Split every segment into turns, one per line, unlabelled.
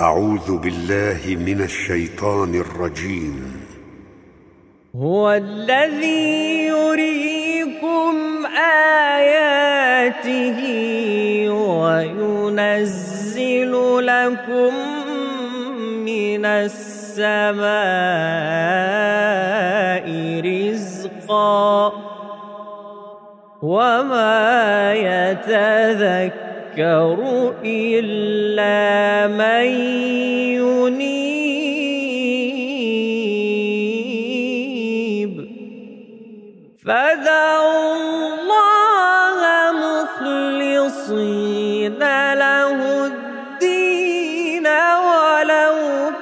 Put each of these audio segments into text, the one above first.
أعوذ بالله من الشيطان الرجيم.
هو الذي يريكم آياته وينزل لكم من السماء رزقا وما يتذكر يذكر إلا من ينيب. فدعوا الله مخلصين له الدين ولو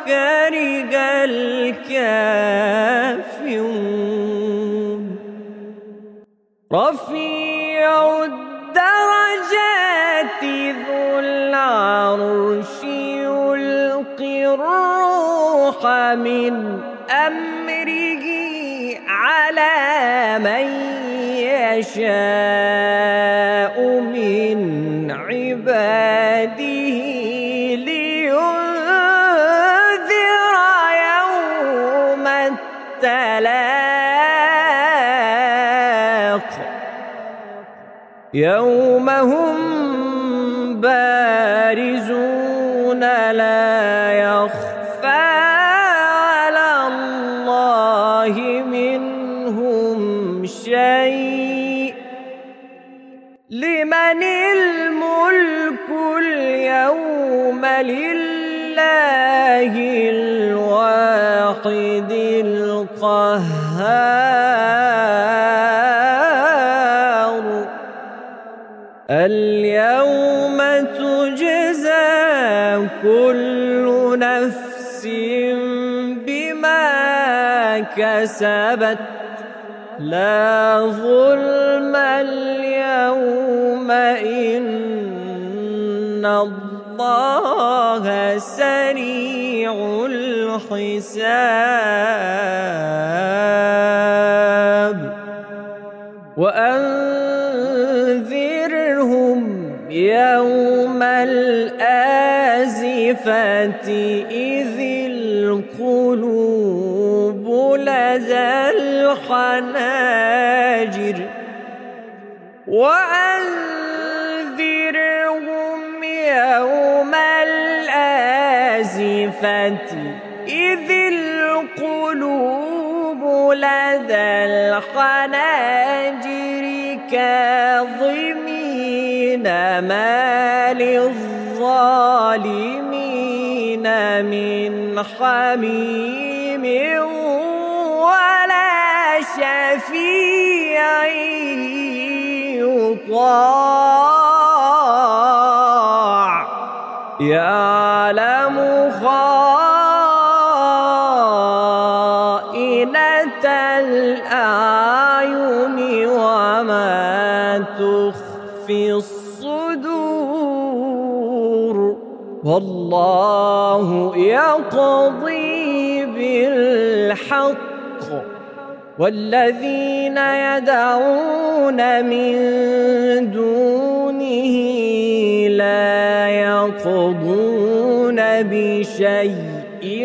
كره الكافرون. رفيع الدرجات ذو العرش يلقي الروح من أمره على من يشاء من عباده. يوم هم بارزون لا يخفى على الله منهم شيء لمن الملك اليوم لله الواحد القهار اليوم تجزى كل نفس بما كسبت. لا ظلم اليوم إن الله سريع الحساب. وأنذرهم يوم الآزفة إذ القلوب لدى الحناجر وأنذرهم يوم الآزفة إذ القلوب لدى الحناجر كاظمين ما للظالمين من حميم ولا شفيع يطاع يعلم خائنة الأعين وما تخفي الصدور والله يقضي بالحق. والذين يدعون من دونه لا يقضون بشيء.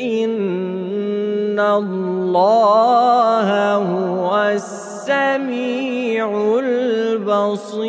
إن الله هو السميع البصير.